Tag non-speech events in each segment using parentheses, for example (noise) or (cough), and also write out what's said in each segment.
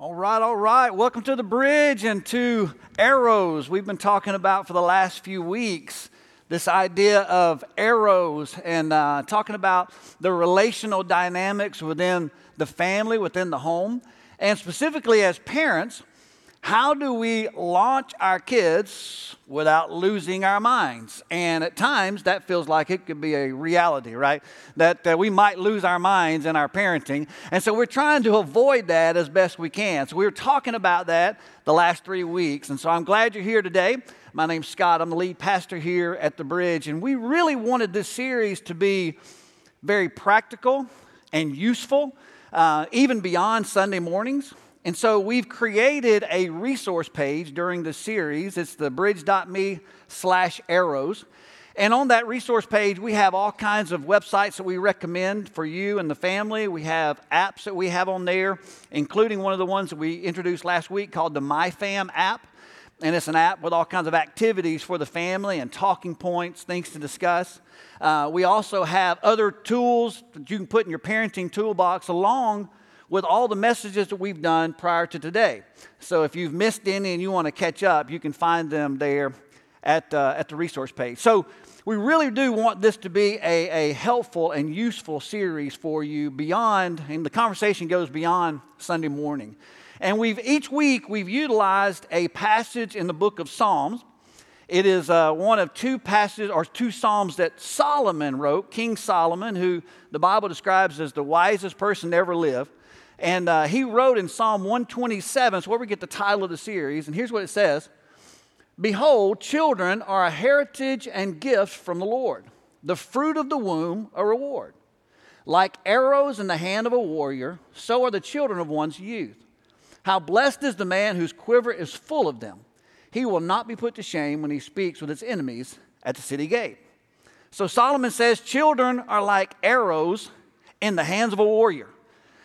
All right, all right. Welcome to the bridge and to arrows. We've been talking about for the last few weeks this idea of arrows and uh, talking about the relational dynamics within the family, within the home. And specifically, as parents, how do we launch our kids without losing our minds? And at times, that feels like it could be a reality, right? That, that we might lose our minds in our parenting. And so we're trying to avoid that as best we can. So we were talking about that the last three weeks. And so I'm glad you're here today. My name's Scott. I'm the lead pastor here at the Bridge. And we really wanted this series to be very practical and useful, uh, even beyond Sunday mornings. And so we've created a resource page during the series. It's the bridge.me slash arrows. And on that resource page, we have all kinds of websites that we recommend for you and the family. We have apps that we have on there, including one of the ones that we introduced last week called the MyFam app. And it's an app with all kinds of activities for the family and talking points, things to discuss. Uh, we also have other tools that you can put in your parenting toolbox along with all the messages that we've done prior to today. So if you've missed any and you want to catch up, you can find them there at, uh, at the resource page. So we really do want this to be a, a helpful and useful series for you beyond, and the conversation goes beyond Sunday morning. And we've each week we've utilized a passage in the book of Psalms. It is uh, one of two passages or two psalms that Solomon wrote, King Solomon, who the Bible describes as the wisest person to ever live. And uh, he wrote in Psalm 127, so where we get the title of the series, and here's what it says Behold, children are a heritage and gift from the Lord, the fruit of the womb, a reward. Like arrows in the hand of a warrior, so are the children of one's youth. How blessed is the man whose quiver is full of them. He will not be put to shame when he speaks with his enemies at the city gate. So Solomon says, Children are like arrows in the hands of a warrior.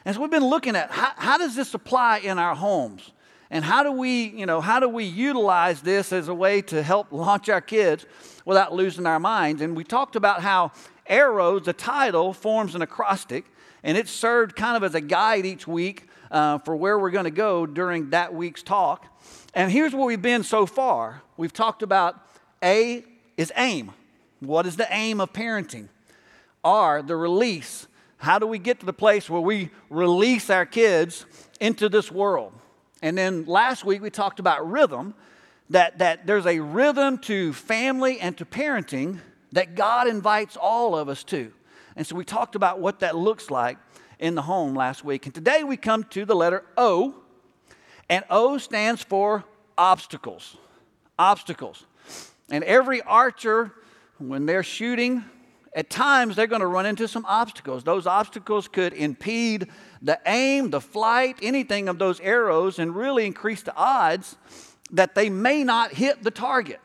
And so we've been looking at how, how does this apply in our homes? And how do we, you know, how do we utilize this as a way to help launch our kids without losing our minds? And we talked about how arrows, the title, forms an acrostic, and it served kind of as a guide each week uh, for where we're going to go during that week's talk. And here's where we've been so far. We've talked about A is aim. What is the aim of parenting? R, the release. How do we get to the place where we release our kids into this world? And then last week we talked about rhythm, that, that there's a rhythm to family and to parenting that God invites all of us to. And so we talked about what that looks like in the home last week. And today we come to the letter O, and O stands for obstacles. Obstacles. And every archer, when they're shooting, at times they're going to run into some obstacles. Those obstacles could impede the aim, the flight, anything of those arrows, and really increase the odds that they may not hit the target.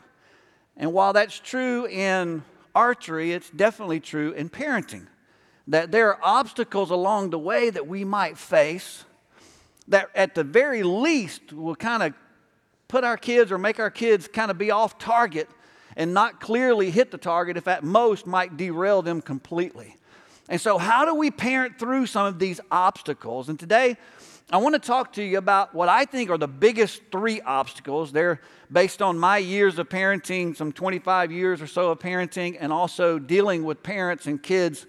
And while that's true in archery, it's definitely true in parenting. That there are obstacles along the way that we might face that, at the very least, will kind of put our kids or make our kids kind of be off target and not clearly hit the target, if at most might derail them completely. And so, how do we parent through some of these obstacles? And today, I want to talk to you about what I think are the biggest three obstacles. They're based on my years of parenting, some 25 years or so of parenting, and also dealing with parents and kids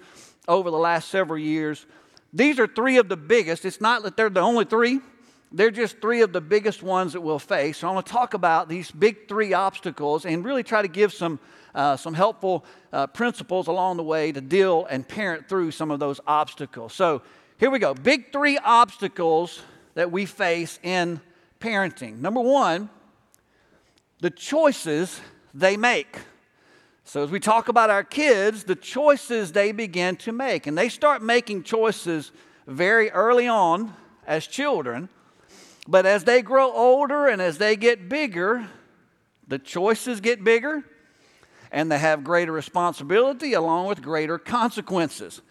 over the last several years. These are three of the biggest. It's not that they're the only three, they're just three of the biggest ones that we'll face. So I want to talk about these big three obstacles and really try to give some, uh, some helpful uh, principles along the way to deal and parent through some of those obstacles. So here we go. Big three obstacles that we face in parenting. Number one, the choices they make. So, as we talk about our kids, the choices they begin to make, and they start making choices very early on as children. But as they grow older and as they get bigger, the choices get bigger and they have greater responsibility along with greater consequences.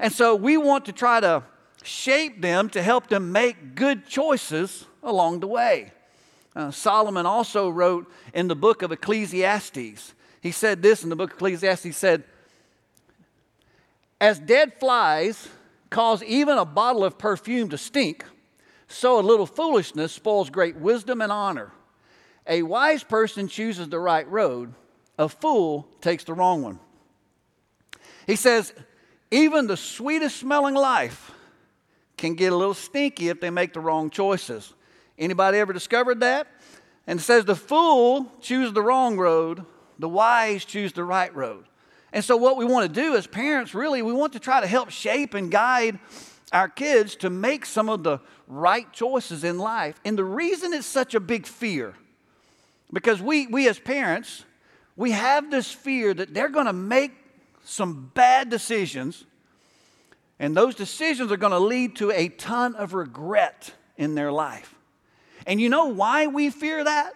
And so we want to try to shape them to help them make good choices along the way. Uh, Solomon also wrote in the book of Ecclesiastes, he said this in the book of Ecclesiastes, he said, As dead flies cause even a bottle of perfume to stink, So a little foolishness spoils great wisdom and honor. A wise person chooses the right road, a fool takes the wrong one. He says, even the sweetest smelling life can get a little stinky if they make the wrong choices. Anybody ever discovered that? And it says the fool chooses the wrong road, the wise choose the right road. And so what we want to do as parents really we want to try to help shape and guide our kids to make some of the right choices in life. And the reason it's such a big fear because we we as parents we have this fear that they're going to make some bad decisions and those decisions are going to lead to a ton of regret in their life. And you know why we fear that?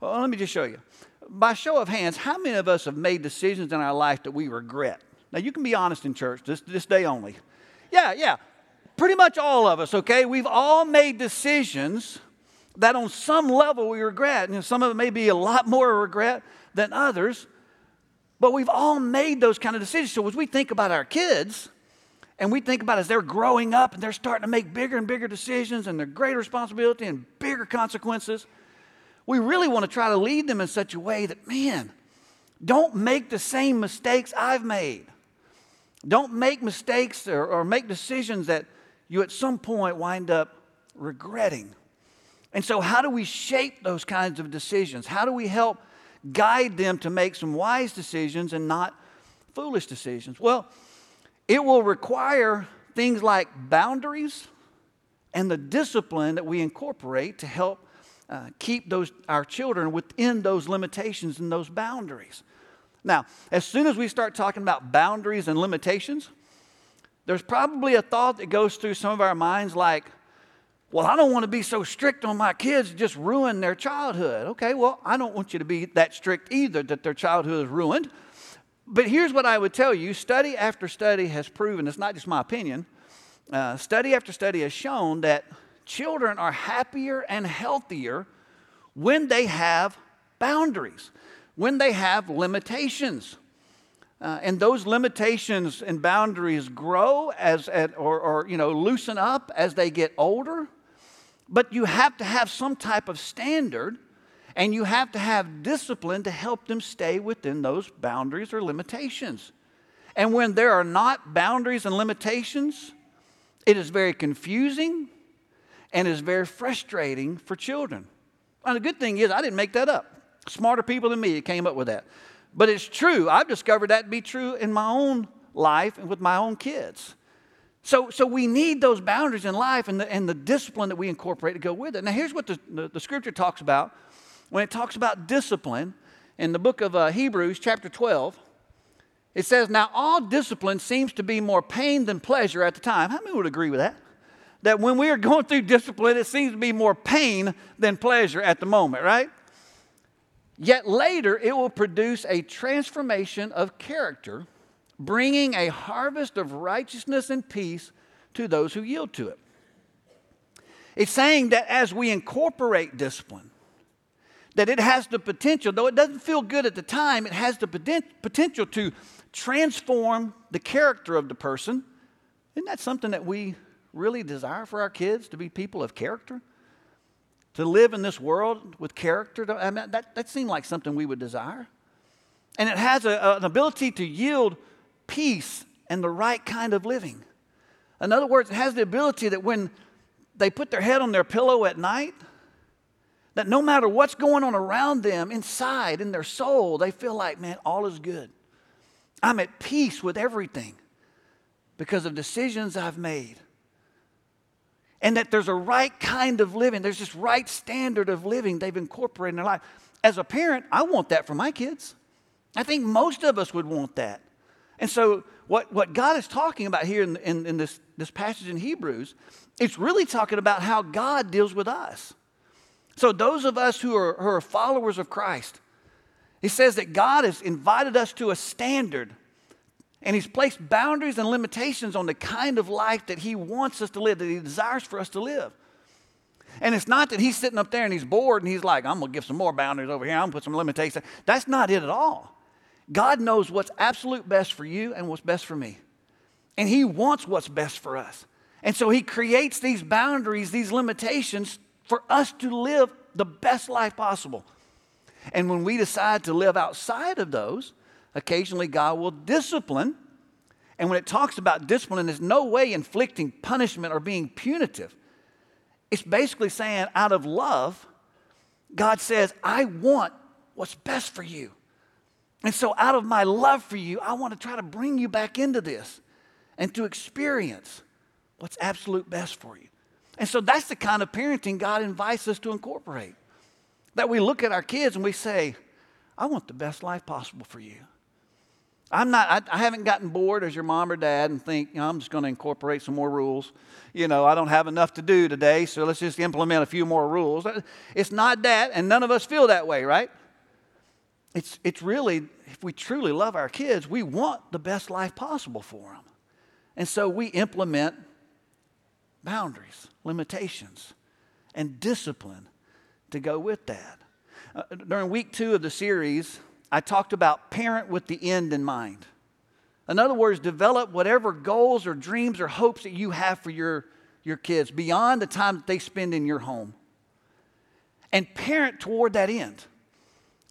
Well, let me just show you. By show of hands, how many of us have made decisions in our life that we regret? Now, you can be honest in church, this, this day only. Yeah, yeah. Pretty much all of us, okay? We've all made decisions that on some level we regret. And some of it may be a lot more regret than others, but we've all made those kind of decisions. So as we think about our kids, and we think about as they're growing up and they're starting to make bigger and bigger decisions and their greater responsibility and bigger consequences, we really want to try to lead them in such a way that, man, don't make the same mistakes I've made. Don't make mistakes or, or make decisions that you at some point wind up regretting. And so, how do we shape those kinds of decisions? How do we help guide them to make some wise decisions and not foolish decisions? Well, it will require things like boundaries and the discipline that we incorporate to help uh, keep those, our children within those limitations and those boundaries. Now, as soon as we start talking about boundaries and limitations, there's probably a thought that goes through some of our minds like, well, I don't want to be so strict on my kids, just ruin their childhood. Okay, well, I don't want you to be that strict either that their childhood is ruined. But here's what I would tell you study after study has proven, it's not just my opinion, uh, study after study has shown that children are happier and healthier when they have boundaries, when they have limitations. Uh, and those limitations and boundaries grow as, or, or you know loosen up as they get older but you have to have some type of standard and you have to have discipline to help them stay within those boundaries or limitations. And when there are not boundaries and limitations, it is very confusing and is very frustrating for children. And the good thing is, I didn't make that up. Smarter people than me came up with that. But it's true. I've discovered that to be true in my own life and with my own kids. So, so we need those boundaries in life and the, and the discipline that we incorporate to go with it. Now, here's what the, the, the scripture talks about when it talks about discipline in the book of uh, Hebrews, chapter 12, it says, Now all discipline seems to be more pain than pleasure at the time. How many would agree with that? That when we are going through discipline, it seems to be more pain than pleasure at the moment, right? Yet later, it will produce a transformation of character, bringing a harvest of righteousness and peace to those who yield to it. It's saying that as we incorporate discipline, that it has the potential, though it doesn't feel good at the time, it has the potential to transform the character of the person. Isn't that something that we really desire for our kids to be people of character? To live in this world with character? I mean, that, that seemed like something we would desire. And it has a, an ability to yield peace and the right kind of living. In other words, it has the ability that when they put their head on their pillow at night, that no matter what's going on around them, inside, in their soul, they feel like, man, all is good. I'm at peace with everything because of decisions I've made. And that there's a right kind of living, there's this right standard of living they've incorporated in their life. As a parent, I want that for my kids. I think most of us would want that. And so, what, what God is talking about here in, in, in this, this passage in Hebrews, it's really talking about how God deals with us. So, those of us who are, who are followers of Christ, he says that God has invited us to a standard and He's placed boundaries and limitations on the kind of life that He wants us to live, that He desires for us to live. And it's not that He's sitting up there and He's bored and He's like, I'm going to give some more boundaries over here, I'm going to put some limitations. That's not it at all. God knows what's absolute best for you and what's best for me. And He wants what's best for us. And so he creates these boundaries, these limitations for us to live the best life possible. And when we decide to live outside of those, occasionally God will discipline. And when it talks about discipline, there's no way inflicting punishment or being punitive. It's basically saying, out of love, God says, I want what's best for you. And so, out of my love for you, I want to try to bring you back into this and to experience what's absolute best for you. And so, that's the kind of parenting God invites us to incorporate. That we look at our kids and we say, I want the best life possible for you. I'm not, I, I, haven't gotten bored as your mom or dad and think, you know, I'm just going to incorporate some more rules. You know, I don't have enough to do today, so let's just implement a few more rules. It's not that, and none of us feel that way, right? It's, it's really, if we truly love our kids, we want the best life possible for them. And so we implement boundaries, limitations, and discipline to go with that. Uh, during week two of the series, I talked about parent with the end in mind. In other words, develop whatever goals or dreams or hopes that you have for your, your kids beyond the time that they spend in your home. And parent toward that end.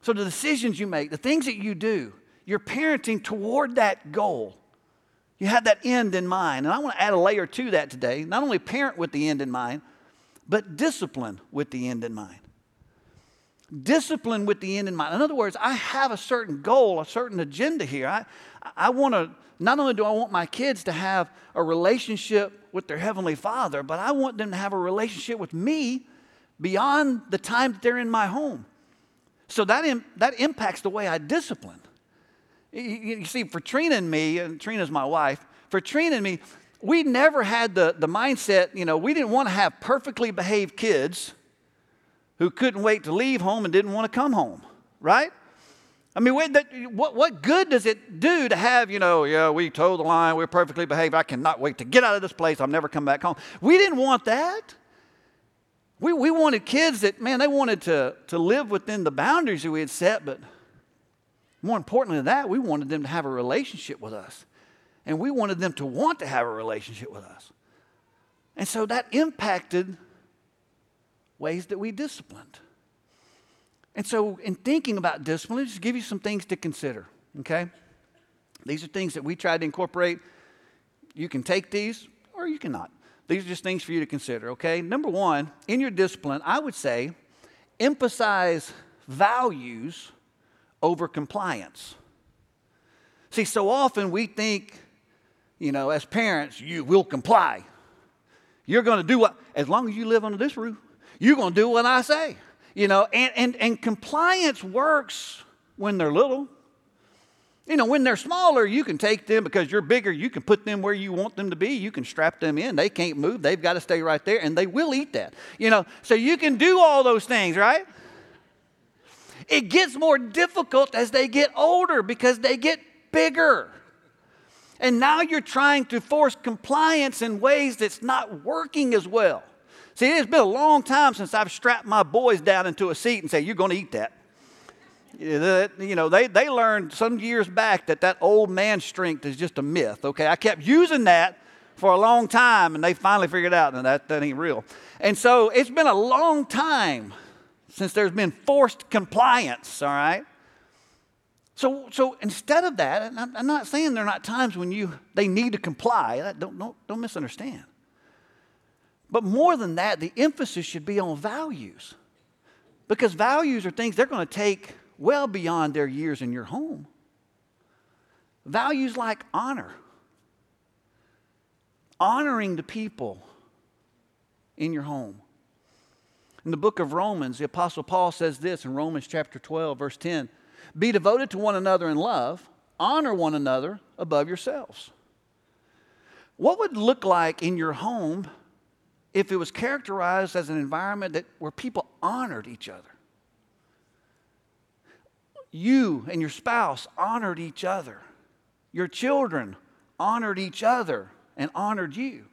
So, the decisions you make, the things that you do, you're parenting toward that goal. You have that end in mind. And I want to add a layer to that today. Not only parent with the end in mind, but discipline with the end in mind. Discipline with the end in mind. In other words, I have a certain goal, a certain agenda here. I, I want to, not only do I want my kids to have a relationship with their Heavenly Father, but I want them to have a relationship with me beyond the time that they're in my home. So that, Im- that impacts the way I discipline. You, you see, for Trina and me, and Trina's my wife, for Trina and me, we never had the, the mindset, you know, we didn't want to have perfectly behaved kids who couldn't wait to leave home and didn't want to come home, right? I mean, what, what good does it do to have, you know, yeah, we told the line, we're perfectly behaved, I cannot wait to get out of this place, I'll never come back home. We didn't want that. We, we wanted kids that, man, they wanted to, to live within the boundaries that we had set, but more importantly than that, we wanted them to have a relationship with us. And we wanted them to want to have a relationship with us. And so that impacted ways that we disciplined. And so, in thinking about discipline, let just give you some things to consider, okay? These are things that we tried to incorporate. You can take these or you cannot. These are just things for you to consider, okay? Number one, in your discipline, I would say emphasize values over compliance. See, so often we think, you know, as parents, you will comply. You're going to do what, as long as you live under this roof, you're going to do what I say. You know, and, and, and compliance works when they're little. You know, when they're smaller, you can take them because you're bigger, you can put them where you want them to be. You can strap them in. They can't move. They've got to stay right there, and they will eat that. You know, so you can do all those things, right? It gets more difficult as they get older because they get bigger. And now you're trying to force compliance in ways that's not working as well. See, it's been a long time since I've strapped my boys down into a seat and say, You're going to eat that. You know, they, they learned some years back that that old man strength is just a myth, okay? I kept using that for a long time, and they finally figured out that that ain't real. And so it's been a long time since there's been forced compliance, all right? So, so instead of that, and I'm, I'm not saying there are not times when you they need to comply. Don't, don't, don't misunderstand. But more than that, the emphasis should be on values. Because values are things they're going to take well beyond their years in your home. Values like honor, honoring the people in your home. In the book of Romans, the Apostle Paul says this in Romans chapter 12, verse 10 Be devoted to one another in love, honor one another above yourselves. What would look like in your home if it was characterized as an environment that, where people honored each other? you and your spouse honored each other. Your children honored each other and honored you.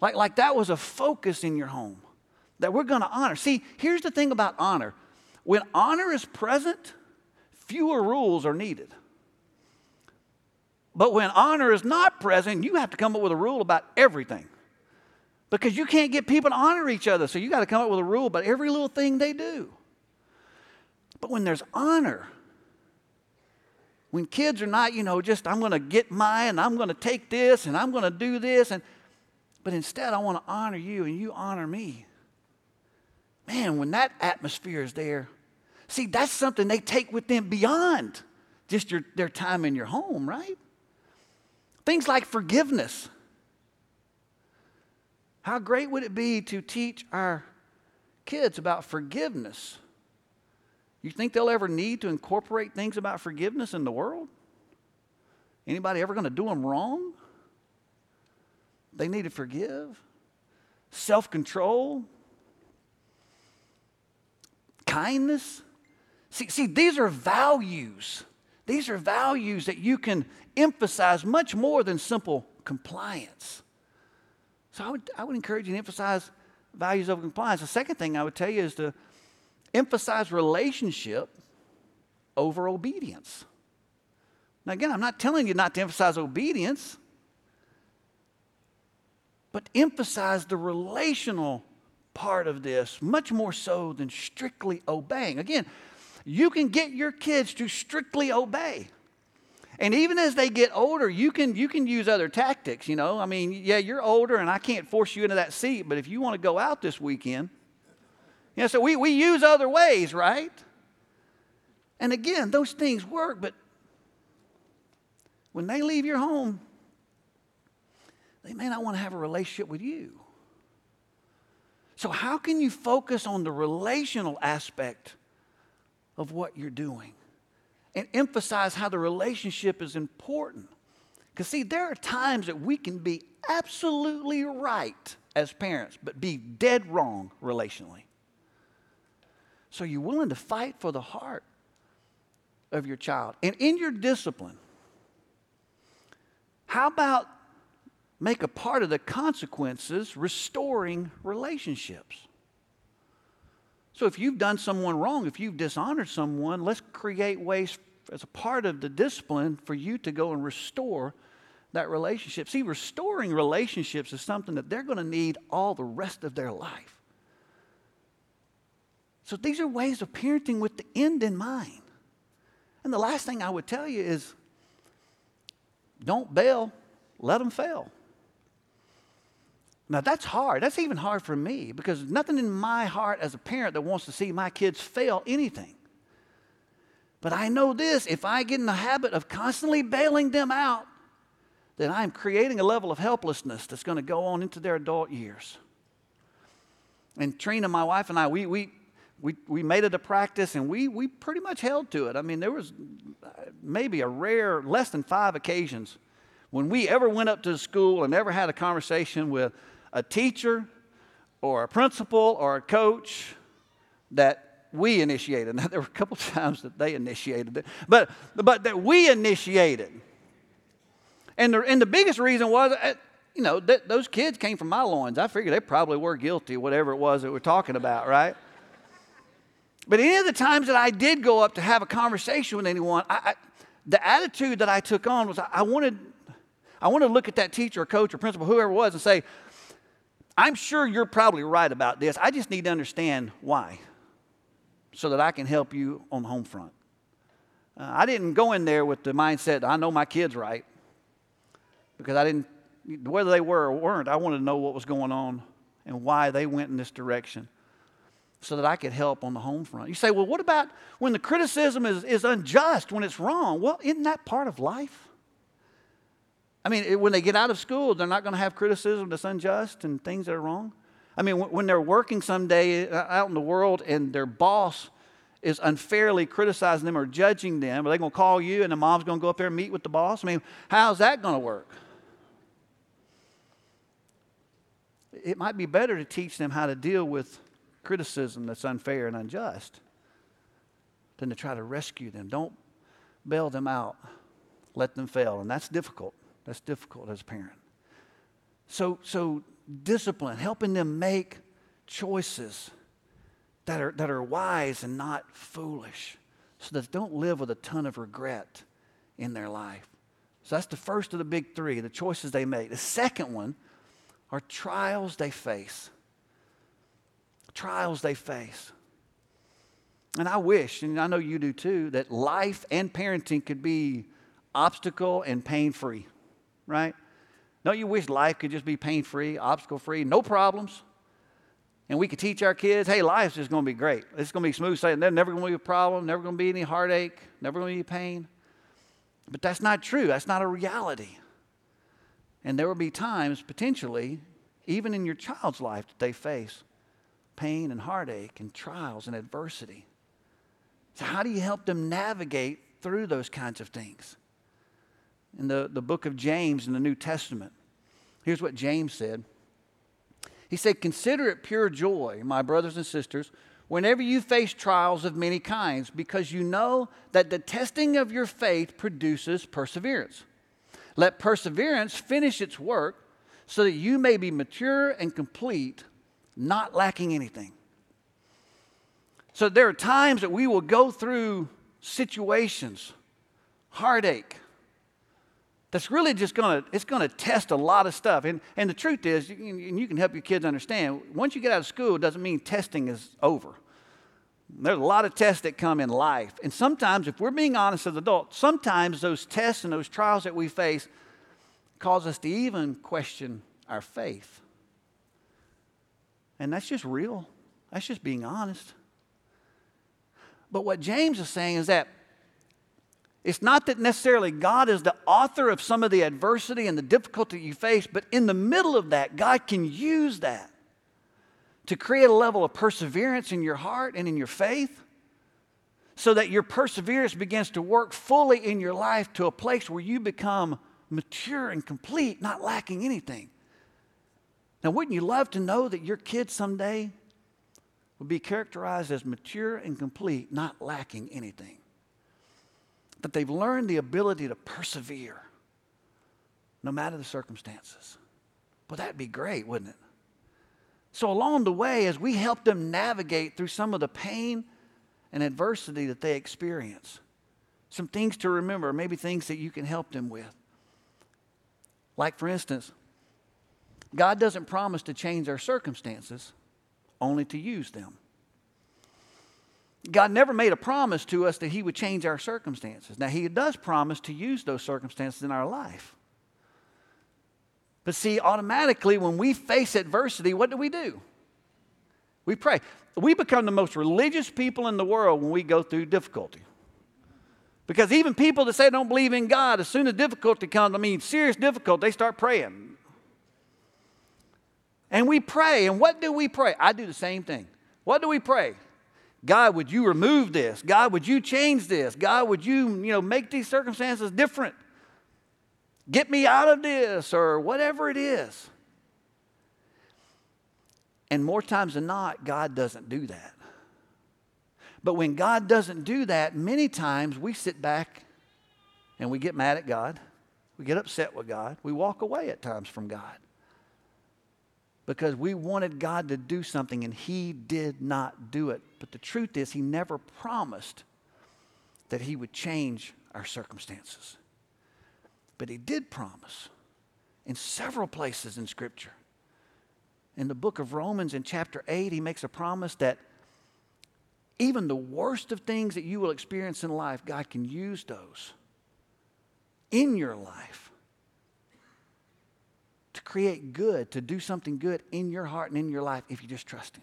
Like, like that was a focus in your home that we're going to honor. See, here's the thing about honor when honor is present, fewer rules are needed. But when honor is not present, you have to come up with a rule about everything. Because you can't get people to honor each other. So you got to come up with a rule about every little thing they do. But when there's honor, when kids are not, you know, just I'm going to get mine, and I'm going to take this, and I'm going to do this, and but instead I want to honor you and you honor me. Man, when that atmosphere is there, see, that's something they take with them beyond just your, their time in your home, right? Things like forgiveness. How great would it be to teach our kids about forgiveness? You think they'll ever need to incorporate things about forgiveness in the world? Anybody ever going to do them wrong? They need to forgive. Self control, kindness. See, see, these are values. These are values that you can emphasize much more than simple compliance. So I would, I would encourage you to emphasize values of compliance. The second thing I would tell you is to emphasize relationship over obedience. Now, again, I'm not telling you not to emphasize obedience, but emphasize the relational part of this much more so than strictly obeying. Again, you can get your kids to strictly obey. And even as they get older, you can, you can use other tactics, you know. I mean, yeah, you're older and I can't force you into that seat, but if you want to go out this weekend, you know, so we, we use other ways, right? And again, those things work, but when they leave your home, they may not want to have a relationship with you. So, how can you focus on the relational aspect of what you're doing? And emphasize how the relationship is important. Because, see, there are times that we can be absolutely right as parents, but be dead wrong relationally. So, you're willing to fight for the heart of your child. And in your discipline, how about make a part of the consequences restoring relationships? So if you've done someone wrong, if you've dishonored someone, let's create ways as a part of the discipline for you to go and restore that relationship. See, restoring relationships is something that they're going to need all the rest of their life. So these are ways of parenting with the end in mind. And the last thing I would tell you is don't bail, let them fail. Now that's hard. That's even hard for me because nothing in my heart as a parent that wants to see my kids fail anything. But I know this if I get in the habit of constantly bailing them out, then I'm creating a level of helplessness that's going to go on into their adult years. And Trina, my wife, and I, we, we, we, we made it a practice and we, we pretty much held to it. I mean, there was uh, maybe a rare, less than five occasions when we ever went up to the school and ever had a conversation with a teacher or a principal or a coach that we initiated. (laughs) Now, there were a couple times that they initiated it, but, but that we initiated. And the, and the biggest reason was, uh, you know, that those kids came from my loins. I figured they probably were guilty, whatever it was that we're talking about, right? But any of the times that I did go up to have a conversation with anyone, I, I, the attitude that I took on was I, I wanted, I wanted to look at that teacher or coach or principal, whoever it was, and say, I'm sure you're probably right about this. I just need to understand why so that I can help you on the home front. Uh, I didn't go in there with the mindset, I know my kids right. Because I didn't, whether they were or weren't, I wanted to know what was going on and why they went in this direction so that I could help on the home front. You say, well, what about when the criticism is, is unjust, when it's wrong? Well, isn't that part of life? I mean, when they get out of school, they're not going to have criticism that's unjust and things that are wrong. I mean, when they're working someday uh, out in the world and their boss is unfairly criticizing them or judging them, are they going to call you and the mom's going to go up there and meet with the boss? I mean, how's that going to work? It might be better to teach them how to deal with criticism that's unfair and unjust than to try to rescue them. Don't bail them out, let them fail. And that's difficult. That's difficult as a parent. So, so discipline, helping them make choices that are, that are wise and not foolish, so that they don't live with a ton of regret in their life. So that's the first of the big three, the choices they make. The second one are trials they face. Trials they face. And I wish, and I know you do too, that life and parenting could be obstacle and pain free, right? Don't you wish life could just be pain free, obstacle free, no problems? And we could teach our kids, hey, life's just going to be great. It's going to be smooth sailing. There's never going to be a problem, never going to be any heartache, never going to be pain. But that's not true. That's not a reality. And there will be times, potentially, even in your child's life, that they face pain and heartache and trials and adversity. So, how do you help them navigate through those kinds of things? In the, the book of James in the New Testament, here's what James said. He said, Consider it pure joy, my brothers and sisters, whenever you face trials of many kinds, because you know that the testing of your faith produces perseverance. Let perseverance finish its work so that you may be mature and complete, not lacking anything. So there are times that we will go through situations, heartache, that's really just going to it's going to test a lot of stuff. And, and the truth is and you can help your kids understand once you get out of school it doesn't mean testing is over. There's a lot of tests that come in life. And sometimes if we're being honest as adults sometimes those tests and those trials that we face cause us to even question our faith. And that's just real. That's just being honest. But what james is saying is that it's not that necessarily God is the author of some of the adversity and the difficulty you face, but in the middle of that, God can use that to create a level of perseverance in your heart and in your faith so that your perseverance begins to work fully in your life to a place where you become mature and complete, not lacking anything. Now, wouldn't you love to know that your kids someday will be characterized as mature and complete, not lacking anything? That they've learned the ability to persevere no matter the circumstances. Well, that'd be great, wouldn't it? So, along the way, as we help them navigate through some of the pain and adversity that they experience, some things to remember, maybe things that you can help them with. Like, for instance, God doesn't promise to change our circumstances, only to use them. God never made a promise to us that He would change our circumstances. Now, He does promise to use those circumstances in our life. But see, automatically, when we face adversity, what do we do? We pray. We become the most religious people in the world when we go through difficulty. Because even people that say they don't believe in God, as soon as difficulty comes, I mean, serious difficulty, they start praying. And we pray. And what do we pray? I do the same thing. What do we pray? God, would you remove this? God, would you change this? God, would you, you know, make these circumstances different? Get me out of this or whatever it is. And more times than not, God doesn't do that. But when God doesn't do that, many times we sit back and we get mad at God. We get upset with God. We walk away at times from God because we wanted God to do something and He did not do it. But the truth is, He never promised that He would change our circumstances. But He did promise in several places in Scripture. In the book of Romans, in chapter 8, He makes a promise that even the worst of things that you will experience in life, God can use those in your life create good, to do something good in your heart and in your life if you just trust Him.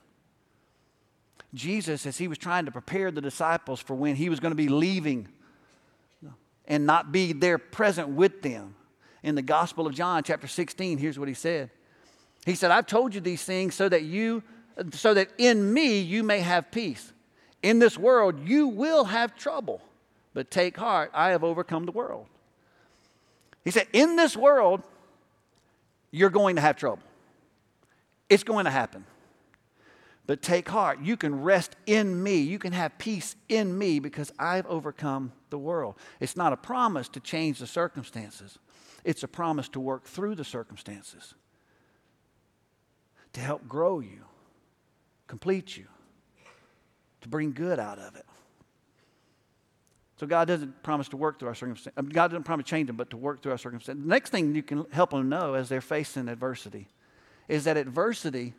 Jesus, as He was trying to prepare the disciples for when He was going to be leaving and not be there present with them, in the Gospel of John, chapter 16, here's what He said. He said, I've told you these things so that you, so that in me you may have peace. In this world you will have trouble, but take heart, I have overcome the world. He said, In this world, you're going to have trouble. It's going to happen. But take heart. You can rest in me. You can have peace in me because I've overcome the world. It's not a promise to change the circumstances, it's a promise to work through the circumstances, to help grow you, complete you, to bring good out of it. So God doesn't promise to work through our circumstances. Um, God doesn't promise to change them, but to work through our circumstances. The next thing you can help them know as they're facing adversity is that adversity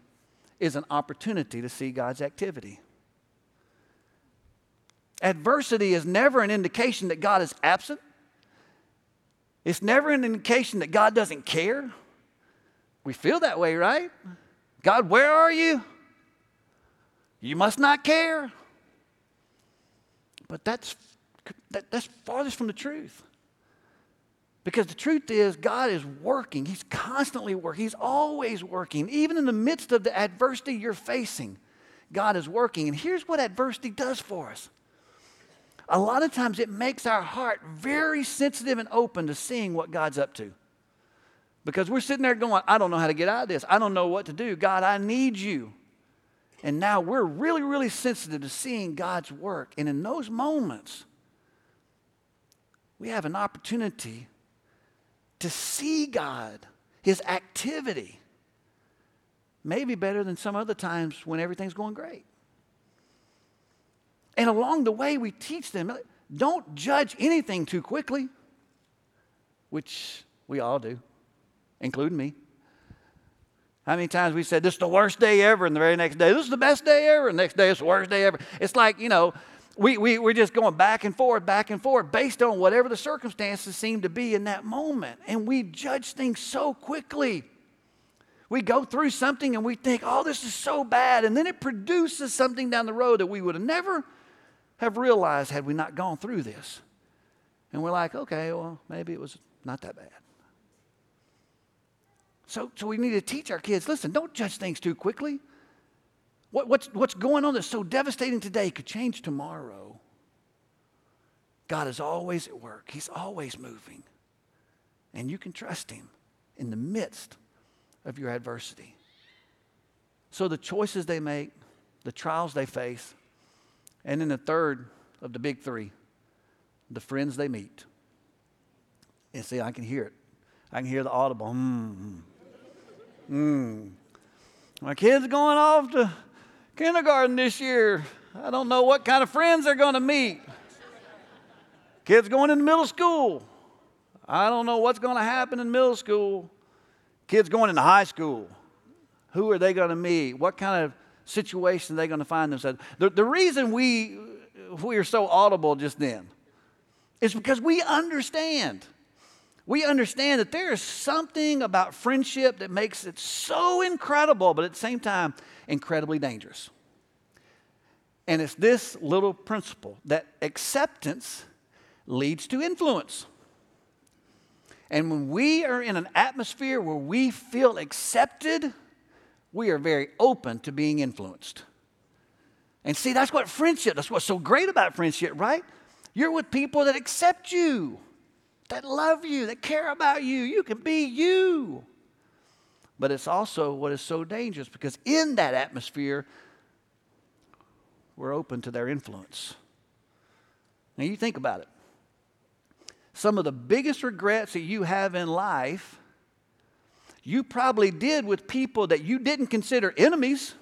is an opportunity to see God's activity. Adversity is never an indication that God is absent. It's never an indication that God doesn't care. We feel that way, right? God, where are you? You must not care. But that's, that, that's farthest from the truth. Because the truth is, God is working. He's constantly working. He's always working. Even in the midst of the adversity you're facing, God is working. And here's what adversity does for us a lot of times it makes our heart very sensitive and open to seeing what God's up to. Because we're sitting there going, I don't know how to get out of this. I don't know what to do. God, I need you. And now we're really, really sensitive to seeing God's work. And in those moments, we have an opportunity to see God, His activity, maybe better than some other times when everything's going great. And along the way, we teach them don't judge anything too quickly, which we all do including me. How many times we said, This is the worst day ever, and the very next day, This is the best day ever, and the next day, It's the worst day ever. It's like, you know, we, we, we're just going back and forth, back and forth, based on whatever the circumstances seem to be in that moment. And we judge things so quickly. We go through something and we think, oh, this is so bad. And then it produces something down the road that we would have never have realized had we not gone through this. And we're like, okay, well, maybe it was not that bad. So, so we need to teach our kids listen, don't judge things too quickly. What, what's, what's going on that's so devastating today could change tomorrow. God is always at work, He's always moving. And you can trust Him in the midst of your adversity. So the choices they make, the trials they face, and then the third of the big three, the friends they meet. And see, I can hear it. I can hear the audible. Mm-hmm. Mm. My kid's going off to kindergarten this year. I don't know what kind of friends they're going to meet. Kids going into middle school. I don't know what's going to happen in middle school. Kids going into high school. Who are they going to meet? What kind of situation are they going to find themselves? The, the reason we, we are so audible just then is because we understand we understand that there is something about friendship that makes it so incredible, but at the same time, incredibly dangerous. And it's this little principle that acceptance leads to influence. And when we are in an atmosphere where we feel accepted, we are very open to being influenced. And see, that's what friendship, that's what's so great about friendship, right? You're with people that accept you that love you, that care about you. You can be you. But it's also what is so dangerous because in that atmosphere, we're open to their influence. Now, you think about it. Some of the biggest regrets that you have in life, you probably did with people that you didn't consider enemies.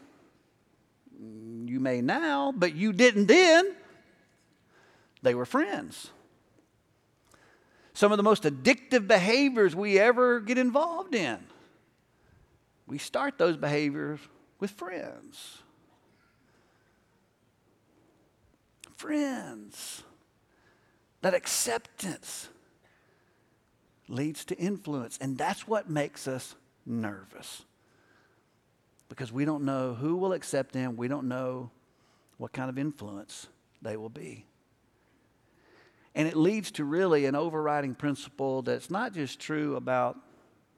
You may now, but you didn't then. They were friends some of the most addictive behaviors we ever get involved in. We start those behaviors with friends. Friends. That acceptance leads to influence, and that's what makes us nervous. Because we don't know who will accept them, we don't know what kind of influence they will be. And it leads to really an overriding principle that's not just true about,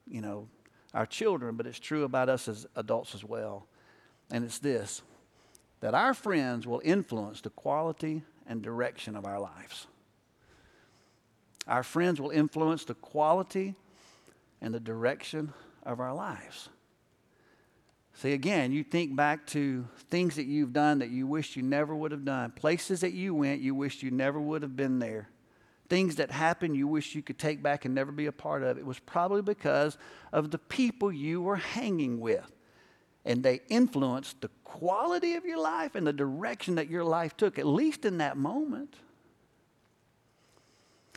you know, our children, but it's true about us as adults as well. And it's this that our friends will influence the quality and direction of our lives. Our friends will influence the quality and the direction of our lives. See, again, you think back to things that you've done that you wish you never would have done, places that you went you wish you never would have been there, things that happened you wish you could take back and never be a part of. It was probably because of the people you were hanging with. And they influenced the quality of your life and the direction that your life took, at least in that moment.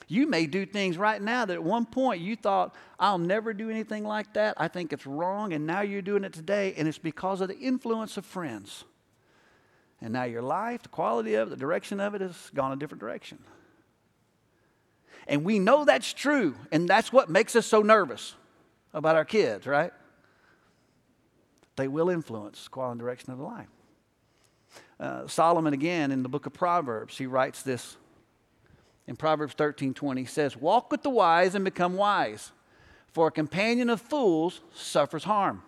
You may do things right now that at one point you thought, I'll never do anything like that. I think it's wrong. And now you're doing it today. And it's because of the influence of friends. And now your life, the quality of it, the direction of it has gone a different direction. And we know that's true. And that's what makes us so nervous about our kids, right? They will influence the quality and direction of the life. Uh, Solomon, again, in the book of Proverbs, he writes this in Proverbs 13 20 says, Walk with the wise and become wise, for a companion of fools suffers harm.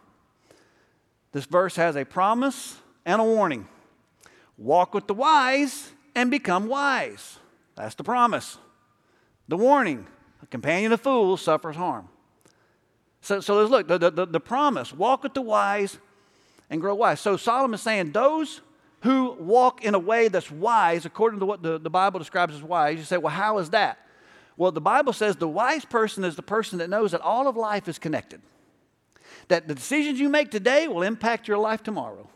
This verse has a promise and a warning. Walk with the wise and become wise. That's the promise. The warning a companion of fools suffers harm. So, so let's look the, the, the promise walk with the wise and grow wise. So Solomon's saying those who walk in a way that's wise, according to what the, the Bible describes as wise, you say, well, how is that? Well, the Bible says the wise person is the person that knows that all of life is connected. That the decisions you make today will impact your life tomorrow.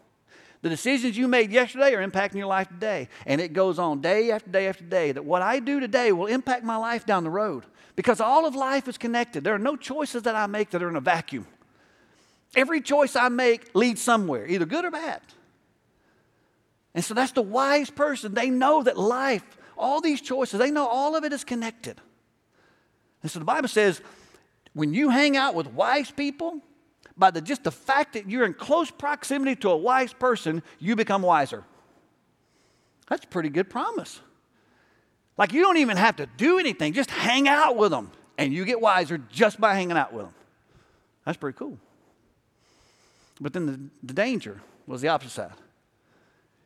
The decisions you made yesterday are impacting your life today. And it goes on day after day after day that what I do today will impact my life down the road. Because all of life is connected. There are no choices that I make that are in a vacuum. Every choice I make leads somewhere, either good or bad. And so that's the wise person. They know that life, all these choices, they know all of it is connected. And so the Bible says when you hang out with wise people, by the, just the fact that you're in close proximity to a wise person, you become wiser. That's a pretty good promise. Like you don't even have to do anything, just hang out with them, and you get wiser just by hanging out with them. That's pretty cool. But then the, the danger was the opposite side.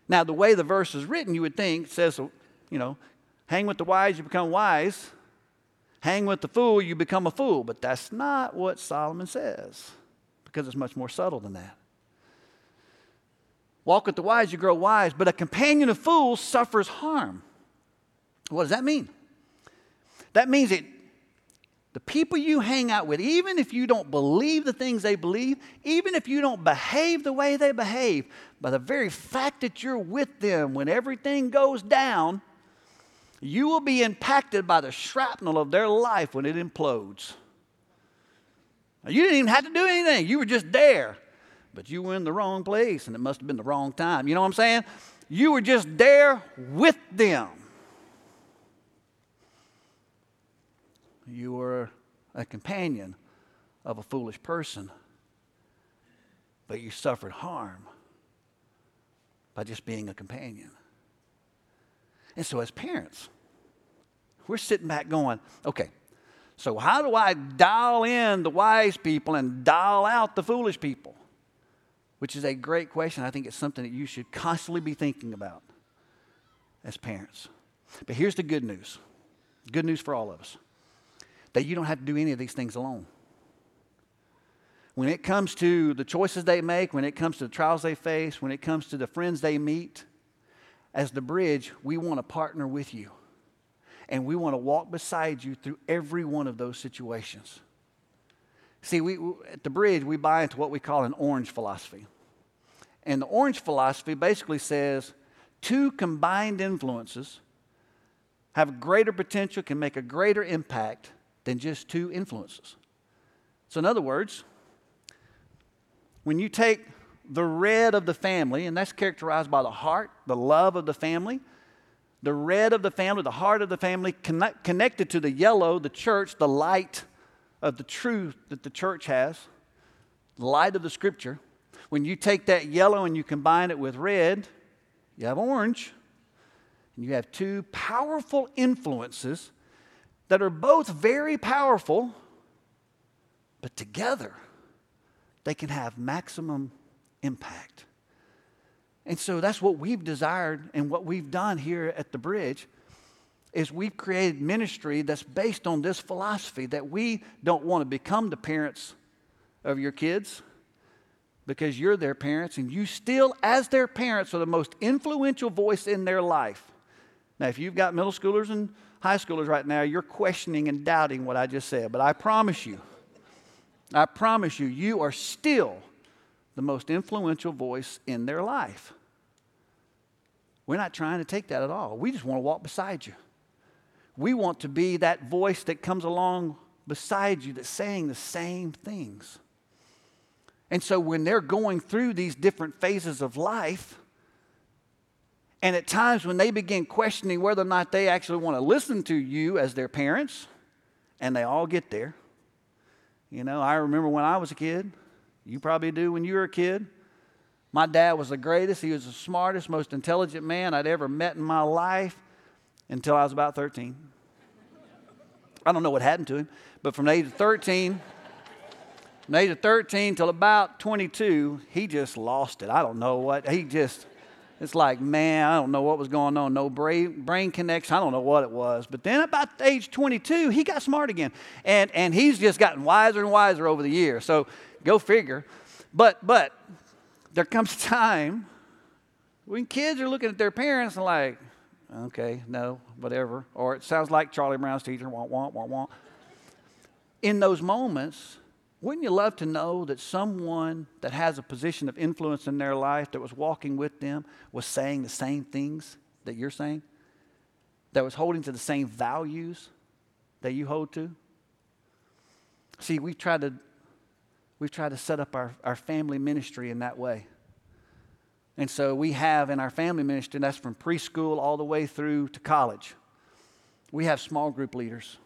Now, the way the verse is written, you would think, says, you know, hang with the wise, you become wise. Hang with the fool, you become a fool. But that's not what Solomon says, because it's much more subtle than that. Walk with the wise, you grow wise, but a companion of fools suffers harm. What does that mean? That means that the people you hang out with, even if you don't believe the things they believe, even if you don't behave the way they behave, by the very fact that you're with them when everything goes down, you will be impacted by the shrapnel of their life when it implodes. Now, you didn't even have to do anything, you were just there. But you were in the wrong place and it must have been the wrong time. You know what I'm saying? You were just there with them. You were a companion of a foolish person, but you suffered harm by just being a companion. And so, as parents, we're sitting back going, okay, so how do I dial in the wise people and dial out the foolish people? Which is a great question. I think it's something that you should constantly be thinking about as parents. But here's the good news good news for all of us that you don't have to do any of these things alone. When it comes to the choices they make, when it comes to the trials they face, when it comes to the friends they meet, as the bridge, we want to partner with you. And we want to walk beside you through every one of those situations. See, we, at the bridge, we buy into what we call an orange philosophy. And the orange philosophy basically says two combined influences have greater potential, can make a greater impact than just two influences. So, in other words, when you take the red of the family, and that's characterized by the heart, the love of the family, the red of the family, the heart of the family, connect, connected to the yellow, the church, the light of the truth that the church has, the light of the scripture. When you take that yellow and you combine it with red, you have orange, and you have two powerful influences that are both very powerful, but together they can have maximum impact. And so that's what we've desired and what we've done here at the bridge is we've created ministry that's based on this philosophy that we don't want to become the parents of your kids because you're their parents and you still as their parents are the most influential voice in their life. Now if you've got middle schoolers and high schoolers right now, you're questioning and doubting what I just said. But I promise you, I promise you, you are still the most influential voice in their life. We're not trying to take that at all. We just want to walk beside you. we want to be that voice that comes along beside you that's saying the same things. And so when they're going through these different phases of life, and at times when they begin questioning whether or not they actually want to listen to you as their parents, and they all get there. You know, I remember when I was a kid, you probably do when you were a kid. My dad was the greatest, he was the smartest, most intelligent man I'd ever met in my life until I was about 13. I don't know what happened to him, but from the age of 13, from the age of 13 till about 22, he just lost it. I don't know what, he just, it's like, man, I don't know what was going on. No brain, brain connection. I don't know what it was. But then about age 22, he got smart again. And, and he's just gotten wiser and wiser over the years. So go figure. But, but there comes a time when kids are looking at their parents and like, okay, no, whatever. Or it sounds like Charlie Brown's teacher, want, want, want, want. In those moments, wouldn't you love to know that someone that has a position of influence in their life that was walking with them was saying the same things that you're saying? That was holding to the same values that you hold to? See, we've tried to, we've tried to set up our, our family ministry in that way. And so we have in our family ministry, that's from preschool all the way through to college, we have small group leaders.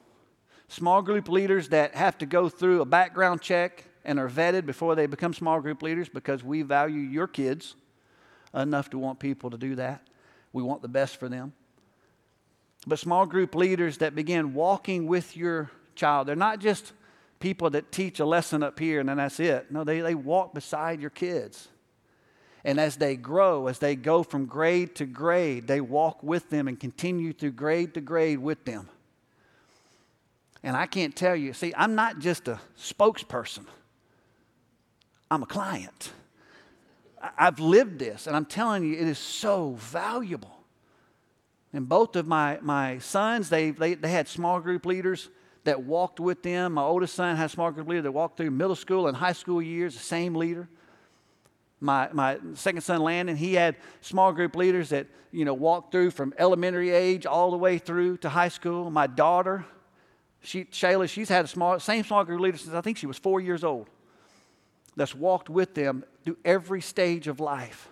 Small group leaders that have to go through a background check and are vetted before they become small group leaders because we value your kids enough to want people to do that. We want the best for them. But small group leaders that begin walking with your child, they're not just people that teach a lesson up here and then that's it. No, they, they walk beside your kids. And as they grow, as they go from grade to grade, they walk with them and continue through grade to grade with them. And I can't tell you, see, I'm not just a spokesperson, I'm a client. I've lived this, and I'm telling you, it is so valuable. And both of my, my sons, they, they, they had small group leaders that walked with them. My oldest son had a small group leader that walked through middle school and high school years, the same leader my, my second son Landon, he had small group leaders that, you know, walked through from elementary age all the way through to high school. My daughter, she, Shayla, she's had a small, same small group leader since I think she was four years old. That's walked with them through every stage of life.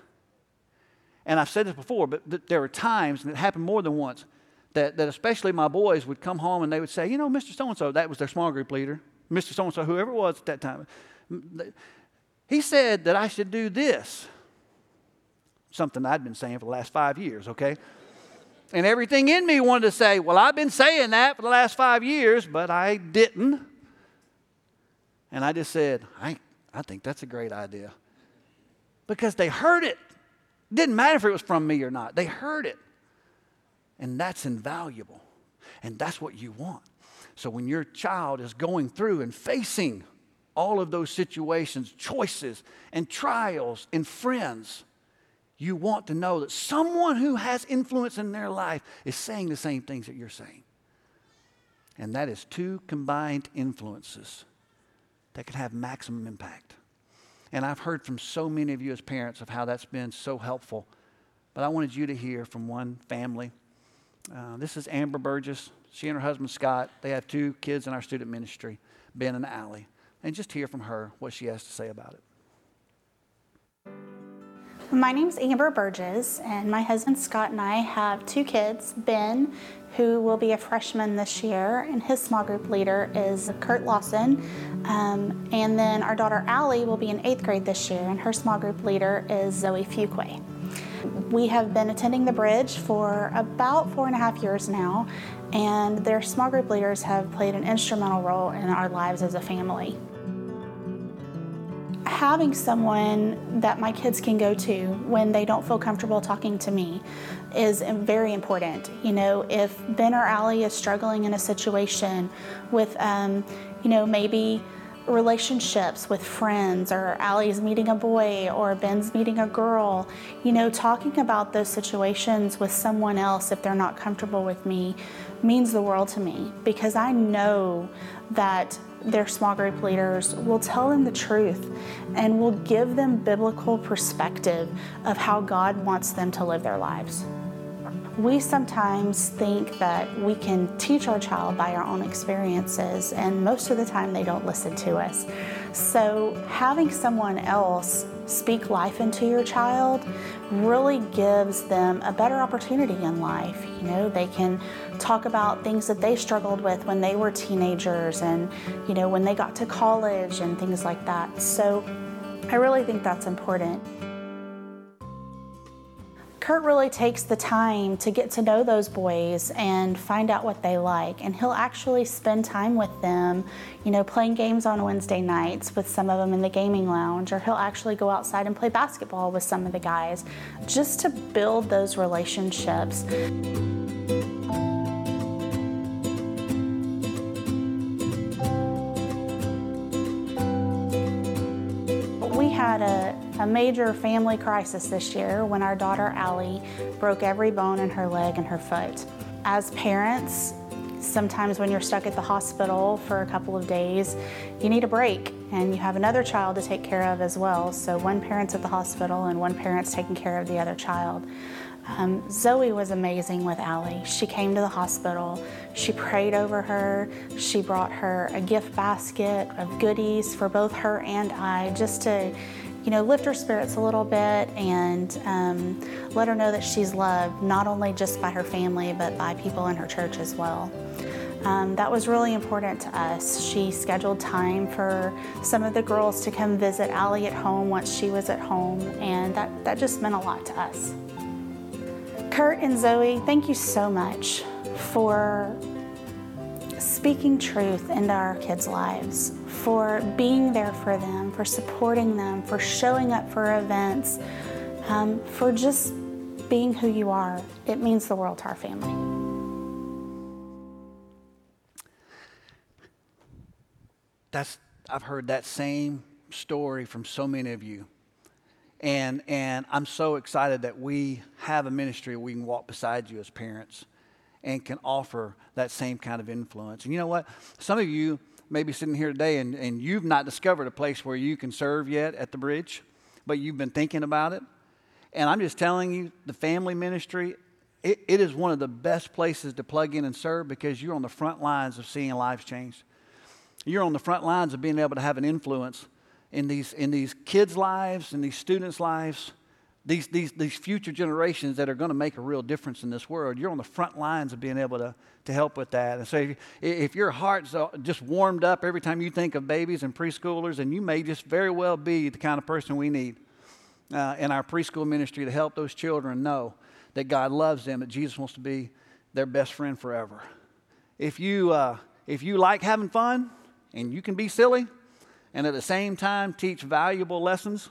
And I've said this before, but th- there were times, and it happened more than once, that, that especially my boys would come home and they would say, you know, Mr. So and so, that was their small group leader, Mr. So and so, whoever it was at that time. He said that I should do this. Something I'd been saying for the last five years, okay? And everything in me wanted to say, Well, I've been saying that for the last five years, but I didn't. And I just said, I, I think that's a great idea. Because they heard it. Didn't matter if it was from me or not, they heard it. And that's invaluable. And that's what you want. So when your child is going through and facing all of those situations, choices, and trials, and friends, you want to know that someone who has influence in their life is saying the same things that you're saying. And that is two combined influences that can have maximum impact. And I've heard from so many of you as parents of how that's been so helpful. But I wanted you to hear from one family. Uh, this is Amber Burgess. She and her husband Scott. They have two kids in our student ministry, Ben and Allie and just hear from her what she has to say about it. My name is Amber Burgess, and my husband Scott and I have two kids Ben, who will be a freshman this year, and his small group leader is Kurt Lawson. Um, and then our daughter Allie will be in eighth grade this year, and her small group leader is Zoe Fuquay. We have been attending the bridge for about four and a half years now, and their small group leaders have played an instrumental role in our lives as a family having someone that my kids can go to when they don't feel comfortable talking to me is very important. You know, if Ben or Allie is struggling in a situation with, um, you know, maybe relationships with friends, or Allie's meeting a boy, or Ben's meeting a girl, you know, talking about those situations with someone else if they're not comfortable with me means the world to me because I know that their small group leaders will tell them the truth and will give them biblical perspective of how God wants them to live their lives. we sometimes think that we can teach our child by our own experiences, and most of the time they don't listen to us. So, having someone else speak life into your child really gives them a better opportunity in life. You know, they can talk about things that they struggled with when they were teenagers and, you know, when they got to college and things like that. So, I really think that's important. Kurt really takes the time to get to know those boys and find out what they like. And he'll actually spend time with them, you know, playing games on Wednesday nights with some of them in the gaming lounge, or he'll actually go outside and play basketball with some of the guys just to build those relationships. A major family crisis this year when our daughter Allie broke every bone in her leg and her foot. As parents, sometimes when you're stuck at the hospital for a couple of days, you need a break and you have another child to take care of as well. So one parent's at the hospital and one parent's taking care of the other child. Um, Zoe was amazing with Allie. She came to the hospital, she prayed over her, she brought her a gift basket of goodies for both her and I just to you know, lift her spirits a little bit and um, let her know that she's loved, not only just by her family, but by people in her church as well. Um, that was really important to us. She scheduled time for some of the girls to come visit Allie at home once she was at home, and that, that just meant a lot to us. Kurt and Zoe, thank you so much for speaking truth into our kids' lives, for being there for them, for supporting them, for showing up for events, um, for just being who you are. It means the world to our family. That's I've heard that same story from so many of you. And, and I'm so excited that we have a ministry we can walk beside you as parents and can offer that same kind of influence. And you know what? Some of you may be sitting here today and, and you've not discovered a place where you can serve yet at the bridge, but you've been thinking about it. And I'm just telling you, the family ministry, it, it is one of the best places to plug in and serve because you're on the front lines of seeing lives change. You're on the front lines of being able to have an influence in these, in these kids' lives, in these students' lives these, these, these future generations that are going to make a real difference in this world. You're on the front lines of being able to, to help with that. And so if, if your heart's just warmed up every time you think of babies and preschoolers, and you may just very well be the kind of person we need uh, in our preschool ministry to help those children know that God loves them, that Jesus wants to be their best friend forever. If you, uh, if you like having fun and you can be silly and at the same time teach valuable lessons,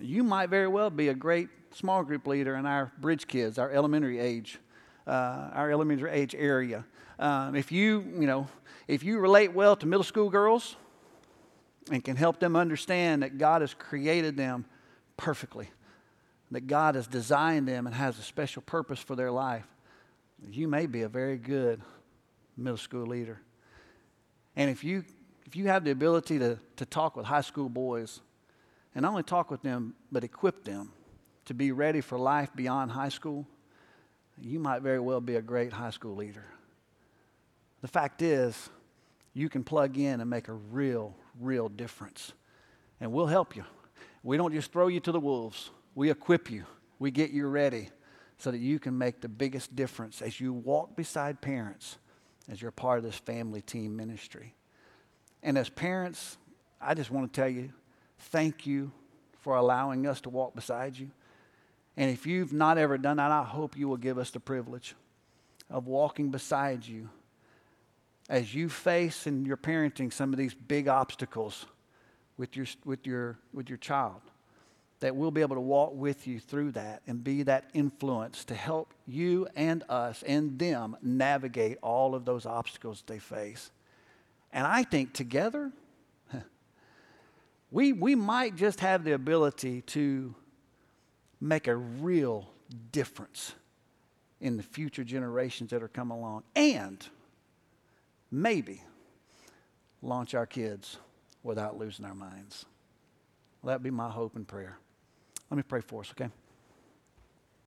you might very well be a great small group leader in our bridge kids, our elementary age, uh, our elementary age area. Um, if you, you know, if you relate well to middle school girls and can help them understand that God has created them perfectly, that God has designed them and has a special purpose for their life, you may be a very good middle school leader. And if you, if you have the ability to, to talk with high school boys and not only talk with them, but equip them to be ready for life beyond high school, you might very well be a great high school leader. The fact is, you can plug in and make a real, real difference. And we'll help you. We don't just throw you to the wolves, we equip you, we get you ready so that you can make the biggest difference as you walk beside parents as you're part of this family team ministry. And as parents, I just want to tell you Thank you for allowing us to walk beside you. And if you've not ever done that, I hope you will give us the privilege of walking beside you as you face in your parenting some of these big obstacles with your, with your, with your child. That we'll be able to walk with you through that and be that influence to help you and us and them navigate all of those obstacles they face. And I think together, we, we might just have the ability to make a real difference in the future generations that are coming along and maybe launch our kids without losing our minds. Well, that'd be my hope and prayer. Let me pray for us, okay?